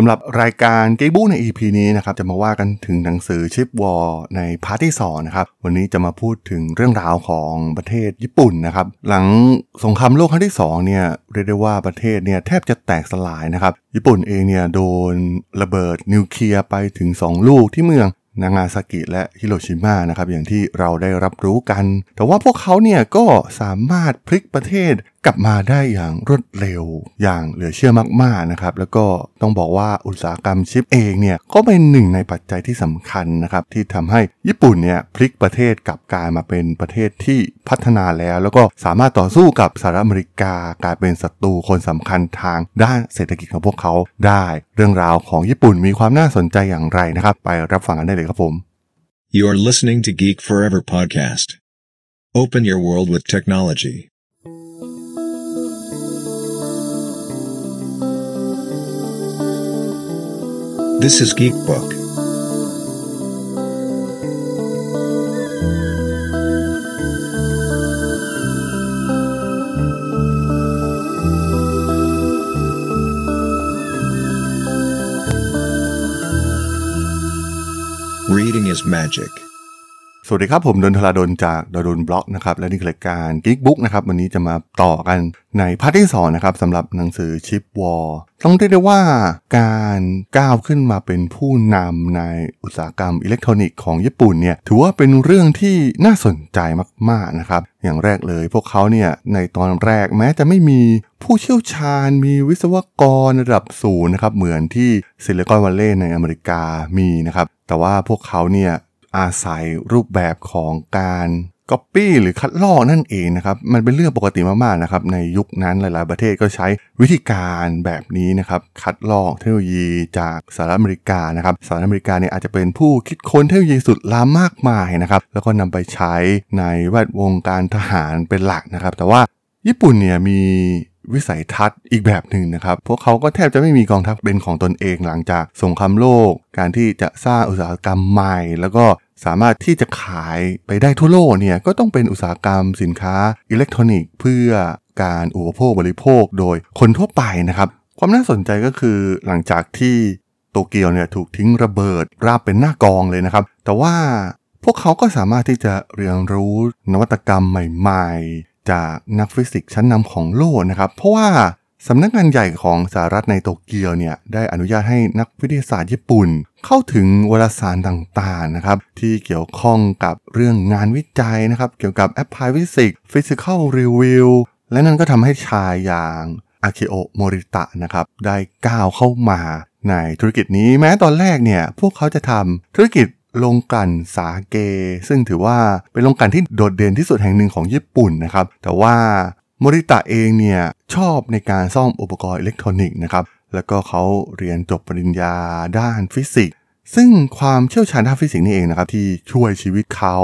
สำหรับรายการ Geek Book ใน EP นี้นะครับจะมาว่ากันถึงหนังสือ Chip War ใน part ที่2นะครับวันนี้จะมาพูดถึงเรื่องราวของประเทศญี่ปุ่นนะครับหลังสงครามโลกครั้งที่2เนี่ยเรียกได้ว่าประเทศเนี่ยแทบจะแตกสลายนะครับญี่ปุ่นเองเนี่ยโดนระเบิดนิวเคลียร์ไปถึง 2 ลูกที่เมืองนางาซากิและฮิโรชิมานะครับอย่างที่เราได้รับรู้กัน แต่ว่าพวกเขาเนี่ยก็สามารถพลิกประเทศกลับมาได้อย่างรวดเร็วอย่างเหลือเชื่อมากๆนะครับ แล้วก็ต้องบอกว่าอุตสาหกรรมชิปเองเนี่ยก็เป็นหนึ่งในปัจจัยที่สำคัญนะครับ ที่ทำให้ญี่ปุ่นเนี่ยพลิกประเทศกลับกลายมาเป็นประเทศที่พัฒนาแล้ว แล้วก็สามารถต่อสู้กับสหรัฐอเมริกากลายเป็นศัตรูคนสำคัญทางด้านเศรษฐกิจของพวกเขาได้ เรื่องราวของญี่ปุ่นมีความน่าสนใจอย่างไรนะครับ ไปรับฟังกันได้เลยครับผม You're listening to Geek Forever podcast. Open your world with technology. This is Geek Book. Reading is magic. สวัสดีครับ ผมดนทลาดนจาก ด.ดล็อกนะครับและนี่คือรายการ Geek Book นะครับวันนี้จะมาต่อกันใน part ที่2นะครับสำหรับหนังสือ Chip War ต้องเรียกได้ว่าการก้าวขึ้นมาเป็นผู้นำในอุตสาหกรรมอิเล็กทรอนิกส์ของญี่ปุ่นเนี่ยถือว่าเป็นเรื่องที่น่าสนใจมากๆนะครับอย่างแรกเลยพวกเขาเนี่ยในตอนแรกแม้จะไม่มีผู้เชี่ยวชาญมีวิศวกรระดับสูงนะครับเหมือนที่ซิลิคอนวัลเลย์ในอเมริกามีนะครับแต่ว่าพวกเขาเนี่ย อาศัยรูปแบบของการก๊อปปี้หรือคัดลอกนั่นเองนะครับ มันเป็นเรื่องปกติมากๆนะครับ ในยุคนั้นหลายๆประเทศก็ใช้วิธีการแบบนี้นะครับ คัดลอกเทคโนโลยีจากสหรัฐอเมริกานะครับสหรัฐอเมริกาเนี่ยอาจจะเป็นผู้คิดค้นเทคโนโลยีสุดล้ำมากมายนะครับ แล้วก็นำไปใช้ในแวดวงการทหารเป็นหลักนะครับ แต่ว่าญี่ปุ่นเนี่ยมีวิสัยทัศน์อีกแบบหนึ่งนะครับ พวกเขาก็แทบจะไม่มีกองทัพเป็นของตนเองหลังจากสงครามโลก การที่จะสร้างอุตสาหกรรมใหม่ แล้วก็ สามารถที่จะขายไปได้ทั่วโลกเนี่ยก็ต้องเป็นอุตสาหกรรมสินค้าอิเล็กทรอนิกส์ เพื่อการอุปโภคบริโภคโดยคนทั่วไปนะครับความน่าสนใจก็คือหลังจากที่โตเกียวเนี่ยถูกทิ้งระเบิดราบเป็นหน้ากองเลยนะครับ แต่ว่าพวกเขาก็สามารถที่จะเรียนรู้นวัตกรรมใหม่ ๆ จากนักฟิสิกส์ชั้นนำของโลกนะครับ เพราะว่า สำนักงานใหญ่ของสหรัฐในโตเกียวเนี่ยได้อนุญาตให้นักวิทยาศาสตร์ญี่ปุ่น เข้าถึงวารสารต่างๆนะครับที่เกี่ยวข้องกับเรื่องงานวิจัยนะครับเกี่ยวกับแอปพลายฟิสิกส์ฟิสิก a l รีวิวและนั่นก็ทำให้ชายอย่างอาคิโอโมริตะนะครับได้ก้าวเข้ามาในธุรกิจนี้แม้ตอนแรกเนี่ยพวกเขาจะทำธุรกิจโรงกลั่นสาเก ซึ่งถือว่าเป็นโรงกลั่นที่โดดเด่นที่สุดแห่งหนึ่งของญี่ปุ่นนะครับแต่ว่า โมริตะเองเนี่ยชอบในการซ่อมอุปกรณ์อิเล็กทรอนิกส์นะครับ แล้วก็เขาเรียนจบปริญญาด้านฟิสิกส์ ซึ่งความเชี่ยวชาญด้านฟิสิกส์นี่เองนะครับที่ช่วยชีวิตเขา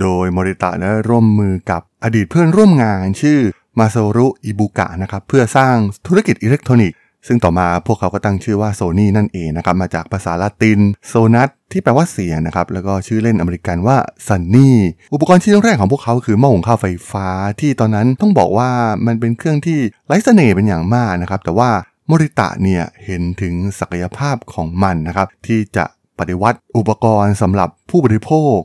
โดยโมริตะได้ร่วมมือกับอดีตเพื่อนร่วมงานชื่อมาซารุอิบุกะนะครับเพื่อสร้างธุรกิจอิเล็กทรอนิกส์ ซึ่งต่อมาพวกเขาก็ตั้งชื่อว่าโซนี่นั่นเองนะครับ มาจากภาษาละตินโซนัสที่แปลว่าเสียงนะครับ แล้วก็ชื่อเล่นอเมริกันว่าซันนี่ อุปกรณ์ชิ้นแรกของพวกเขาคือหม้อหุงข้าวไฟฟ้า ที่ตอนนั้นต้องบอกว่ามันเป็นเครื่องที่ไร้เสน่ห์เป็นอย่างมากนะครับ แต่ว่ามริตะเนี่ยเห็นถึงศักยภาพของมันนะครับ ที่จะปฏิวัติอุปกรณ์สำหรับผู้บริโภค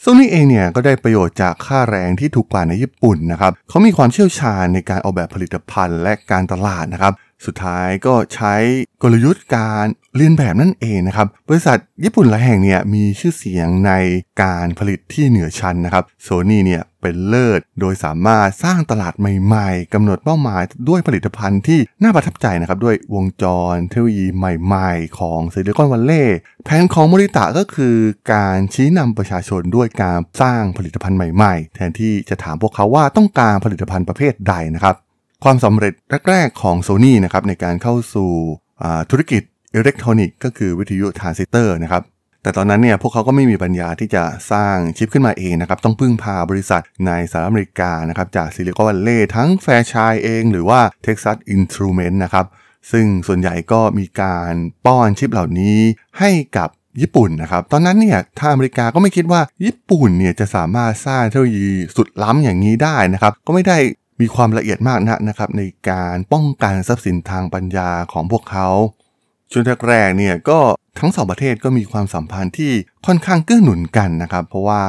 โซนี่เองเนี่ยก็ได้ประโยชน์จากค่าแรงที่ถูกกว่าในญี่ปุ่นนะครับ เขามีความเชี่ยวชาญในการออกแบบผลิตภัณฑ์และการตลาดนะครับ สุดท้ายก็ใช้กลยุทธ์การเรียนแบบนั่นเองนะครับ บริษัทญี่ปุ่นหลายแห่งเนี่ยมีชื่อเสียงในการผลิตที่เหนือชั้นนะครับโซนี่เนี่ยเป็นเลิศ โดยสามารถสร้างตลาดใหม่ๆกำหนดเป้าหมายด้วยผลิตภัณฑ์ที่น่าประทับใจนะครับด้วยวงจรเทคโนโลยีใหม่ๆ ของซิลิคอนวัลเลย์แผนของมริตะก็คือการชี้นำประชาชนด้วยการสร้างผลิตภัณฑ์ใหม่ๆ แทนที่จะถามพวกเขาว่าต้องการผลิตภัณฑ์ประเภทใดนะครับ ความสำเร็จแรกๆของ Sony นะครับในการเข้าสู่ธุรกิจอิเล็กทรอนิกส์ก็คือวิทยุทรานซิสเตอร์นะครับแต่ตอนนั้นเนี่ยพวกเขาก็ไม่มีปัญญาที่จะสร้างชิปขึ้นมาเองนะครับ ต้องพึ่งพาบริษัทในสหรัฐอเมริกานะครับจากซิลิคอนวัลเลย์ทั้ง Fairchild เองหรือว่า Texas Instrument นะครับ ซึ่งส่วนใหญ่ก็มีการป้อนชิปเหล่านี้ให้กับญี่ปุ่นนะครับ ตอนนั้นเนี่ยทางอเมริกาก็ไม่คิดว่าญี่ปุ่นเนี่ยจะสามารถสร้างเทคโนโลยีสุดล้ำอย่างนี้ได้นะครับ ก็ไม่ได้ มีความละเอียดมากนักนะครับในการป้องกันทรัพย์สินทางปัญญาของพวกเขาช่วงแรกๆเนี่ยก็ทั้งสองประเทศก็มีความสัมพันธ์ที่ค่อนข้างเกื้อหนุนกันนะครับ เพราะว่า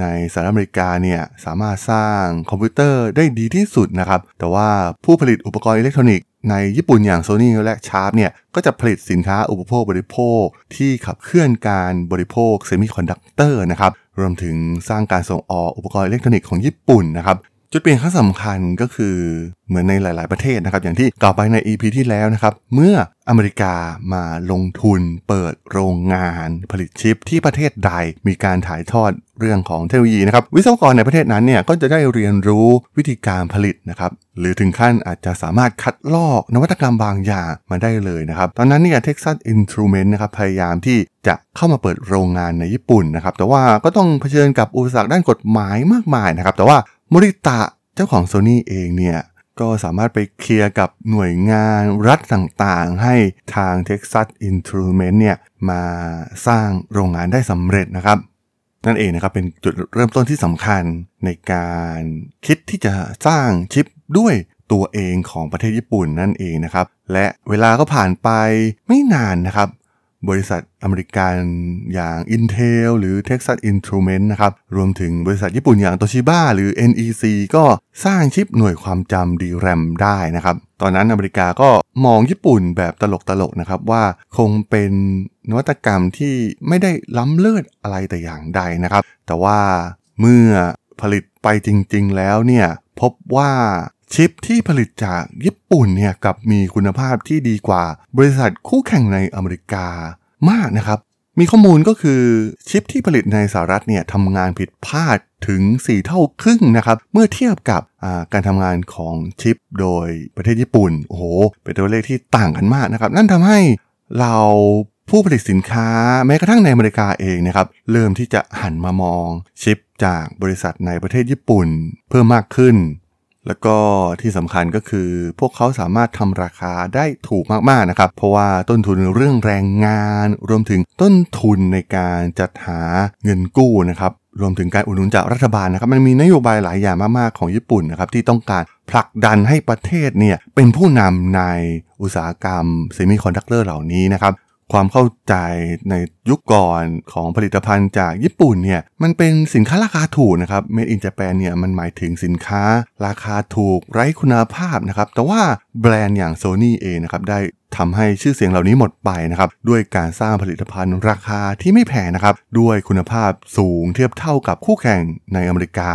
ในสหรัฐอเมริกาเนี่ยสามารถสร้างคอมพิวเตอร์ได้ดีที่สุดนะครับ แต่ว่าผู้ผลิตอุปกรณ์อิเล็กทรอนิกส์ในญี่ปุ่นอย่าง Sony และ Sharp เนี่ยก็จะผลิตสินค้าอุปโภคบริโภค ที่ขับเคลื่อนการบริโภค semiconductor นะครับรวมถึงสร้างการส่งออกอุปกรณ์อิเล็กทรอนิกส์ของญี่ปุ่นนะครับ จุดเปลี่ยนครั้งสำคัญก็คือเหมือนในหลาย ๆ ประเทศนะครับ อย่างที่กล่าวไปใน EP ที่แล้วนะครับ เมื่ออเมริกามาลงทุนเปิดโรงงานผลิตชิปที่ประเทศใดมีการถ่ายทอดเรื่องของเทคโนโลยีนะครับ วิศวกรในประเทศนั้นเนี่ยก็จะได้เรียนรู้วิธีการผลิตนะครับ หรือถึงขั้นอาจจะสามารถคัดลอกนวัตกรรมบางอย่างมาได้เลยนะครับ ตอนนั้นเนี่ย Texas Instrument นะครับพยายามที่จะเข้ามาเปิดโรงงานในญี่ปุ่นนะครับ แต่ว่าก็ต้องเผชิญกับอุปสรรคด้านกฎหมายมากมายนะครับ แต่ว่า มริตะเจ้าของ Sony เองเนี่ยก็สามารถไปเคลียร์กับหน่วยงานรัฐต่างๆ ให้ทาง Texas Instrument เนี่ยมาสร้างโรงงานได้สำเร็จนะครับ นั่นเองนะครับเป็นจุดเริ่มต้นที่สำคัญในการคิดที่จะสร้างชิปด้วยตัวเองของประเทศญี่ปุ่นนั่นเองนะครับ และเวลาก็ผ่านไปไม่นานนะครับ บริษัทอเมริกันอย่าง Intel หรือ Texas Instrument นะครับ รวมถึงบริษัทญี่ปุ่นอย่าง Toshiba หรือ NEC ก็สร้างชิปหน่วยความจำ DRAM ได้นะครับ ตอนนั้นอเมริกาก็มองญี่ปุ่นแบบตลกๆนะครับว่าคงเป็นนวัตกรรมที่ไม่ได้ล้ำเลิศอะไรแต่อย่างใดนะครับ แต่ว่าเมื่อผลิตไปจริงๆแล้วเนี่ยพบว่า ชิปที่ผลิตจากญี่ปุ่นเนี่ยกับมีคุณภาพที่ดีกว่าบริษัทคู่แข่งในอเมริกามากนะครับ มีข้อมูลก็คือชิปที่ผลิตในสหรัฐเนี่ยทำงานผิดพลาดถึง 4 เท่าครึ่งนะครับ เมื่อเทียบกับการทำงานของชิปโดยประเทศญี่ปุ่น โอ้โห เป็นตัวเลขที่ต่างกันมากนะครับ นั่นทำให้เราผู้ผลิตสินค้าแม้กระทั่งในอเมริกาเองนะครับ เริ่มที่จะหันมามองชิปจากบริษัทในประเทศญี่ปุ่น เพิ่มมากขึ้น แล้วก็ที่สำคัญก็คือพวกเขาสามารถทำราคาได้ถูกมากๆนะครับ เพราะว่าต้นทุนเรื่องแรงงาน รวมถึงต้นทุนในการจัดหาเงินกู้นะครับรวมถึงการอุดหนุนจากรัฐบาลนะครับมันมีนโยบายหลายอย่างมากๆของญี่ปุ่นนะครับที่ต้องการผลักดันให้ประเทศเนี่ยเป็นผู้นำในอุตสาหกรรมเซมิคอนดักเตอร์เหล่านี้นะครับ ความเข้าใจในยุคก่อนของผลิตภัณฑ์จากญี่ปุ่นเนี่ยมันเป็นสินค้าราคาถูกนะครับ Made in Japan เนี่ยมันหมายถึงสินค้า ราคาถูกไร้คุณภาพนะครับ แต่ว่าแบรนด์อย่าง Sony เองนะครับได้ทำให้ชื่อเสียงเหล่านี้หมดไปนะครับด้วยการสร้างผลิตภัณฑ์ราคาที่ไม่แพงนะครับด้วยคุณภาพสูงเทียบเท่ากับคู่แข่งในอเมริกา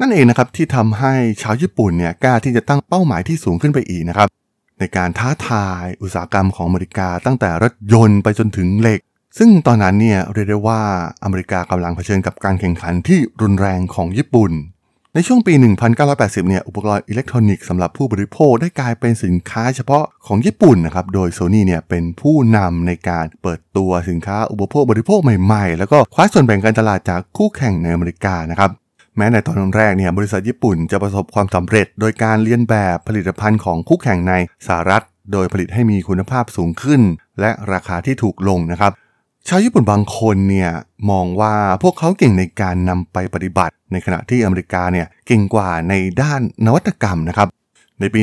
นั่นเองนะครับที่ทำให้ชาวญี่ปุ่นเนี่ยกล้าที่จะตั้งเป้าหมายที่สูงขึ้นไปอีกนะครับ ในการท้าทายอุตสาหกรรมของอเมริกาตั้งแต่รถยนต์ไปจนถึงเหล็ก ซึ่งตอนนั้นเนี่ยเรียกได้ว่าอเมริกากำลังเผชิญกับการแข่งขันที่รุนแรงของญี่ปุ่น ในช่วงปี 1980 เนี่ยอุปกรณ์อิเล็กทรอนิกส์สำหรับผู้บริโภคได้กลายเป็นสินค้าเฉพาะของญี่ปุ่นนะครับ โดยโซนี่เนี่ยเป็นผู้นำในการเปิดตัวสินค้าอุปโภคบริโภคใหม่ๆ แล้วก็คว้าส่วนแบ่งการตลาดจากคู่แข่งในอเมริกานะครับ แม้ในตอนแรกเนี่ยบริษัทญี่ปุ่นจะประสบความสำเร็จ โดยการเลียนแบบผลิตภัณฑ์ของคู่แข่งในสหรัฐ โดยผลิตให้มีคุณภาพสูงขึ้น และราคาที่ถูกลงนะครับชาวญี่ปุ่นบางคนเนี่ยมองว่าพวกเขาเก่งในการนำไปปฏิบัติ ในขณะที่อเมริกาเนี่ยเก่งกว่าในด้านนวัตกรรมนะครับในปี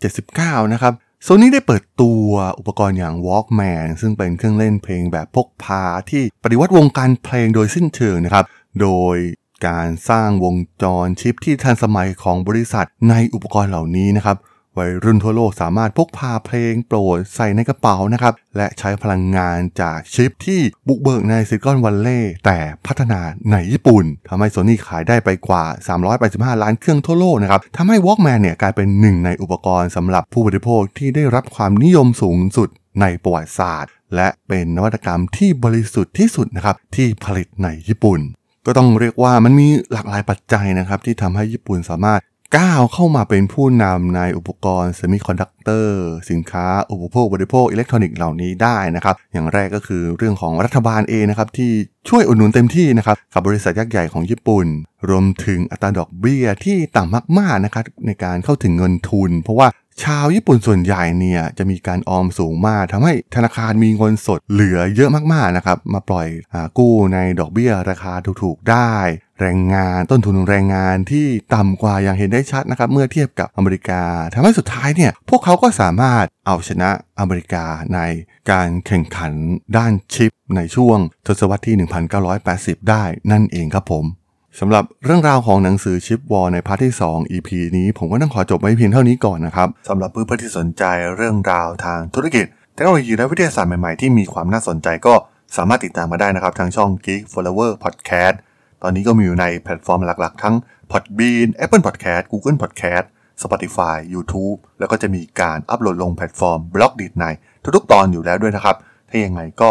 1979 นะครับโซนี่ได้เปิดตัวอุปกรณ์อย่าง Walkman ซึ่งเป็นเครื่องเล่นเพลงแบบพกพาที่ปฏิวัติวงการเพลงโดยสิ้นเชิงนะครับ โดย การสร้างวงจรชิปที่ทันสมัยของบริษัทในอุปกรณ์เหล่านี้นะครับวัยรุ่นทั่วโลกสามารถพกพาเพลงโปรดใส่ในกระเป๋านะครับ และใช้พลังงานจากชิปที่บุกเบิกในซิลิคอนวัลเลย์แต่พัฒนาในญี่ปุ่นทำให้โซนี่ขายได้ไปกว่า 385 ล้านเครื่องทั่วโลกนะครับทำให้ Walkman เนี่ยกลายเป็นหนึ่งในอุปกรณ์สำหรับผู้บริโภคที่ได้รับความนิยมสูงสุดในประวัติศาสตร์ และเป็นนวัตกรรมที่บริสุทธิ์ที่สุดนะครับที่ผลิตในญี่ปุ่น ก็ต้องเรียกว่ามันมีหลากหลายปัจจัยนะครับ ที่ทำให้ญี่ปุ่นสามารถก้าวเข้ามาเป็นผู้นำในอุปกรณ์เซมิคอนดักเตอร์สินค้าอุปโภคบริโภคอิเล็กทรอนิกส์เหล่านี้ได้นะครับ อย่างแรกก็คือเรื่องของรัฐบาลเองนะครับ ที่ช่วยอุดหนุนเต็มที่นะครับ กับบริษัทยักษ์ใหญ่ของญี่ปุ่น รวมถึงอัตราดอกเบี้ยที่ต่ำมากๆนะครับในการเข้าถึงเงินทุน เพราะว่า ชาวญี่ปุ่นส่วนใหญ่เนี่ยจะมีการออมสูงมากทำให้ธนาคารมีเงินสดเหลือเยอะมากๆนะครับมาปล่อยอกู้ในดอกเบี้ยราคาถูกๆได้ แรงงานต้นทุนแรงงานที่ต่ำกว่าอย่างเห็นได้ชัดนะครับเมื่อเทียบกับอเมริกาทำให้สุดท้ายเนี่ยพวกเขาก็สามารถเอาชนะอเมริกาในการแข่งขันด้านชิปในช่วงทศวรรษที่ 1980 ได้นั่นเองครับผม สำหรับเรื่องราวของหนังสือชิปวอลในพาร์ทที่ 2 EP นี้ผมก็ต้องขอจบไว้เพียงเท่านี้ก่อนนะครับสำหรับเพื่อนๆที่สนใจเรื่องราวทางธุรกิจเทคโนโลยีและวิทยาศาสตร์ใหม่ๆ ที่มีความน่าสนใจก็สามารถติดตามมาได้นะครับ ทางช่อง Geek Forever Podcast ตอนนี้ก็มีอยู่ในแพลตฟอร์มหลักๆ ทั้ง Podbean Apple Podcast Google Podcast Spotify YouTube แล้วก็จะมีการอัปโหลดลงแพลตฟอร์ม Blockdit ในทุกๆ ตอนอยู่แล้วด้วยนะครับ ถ้ายังไงก็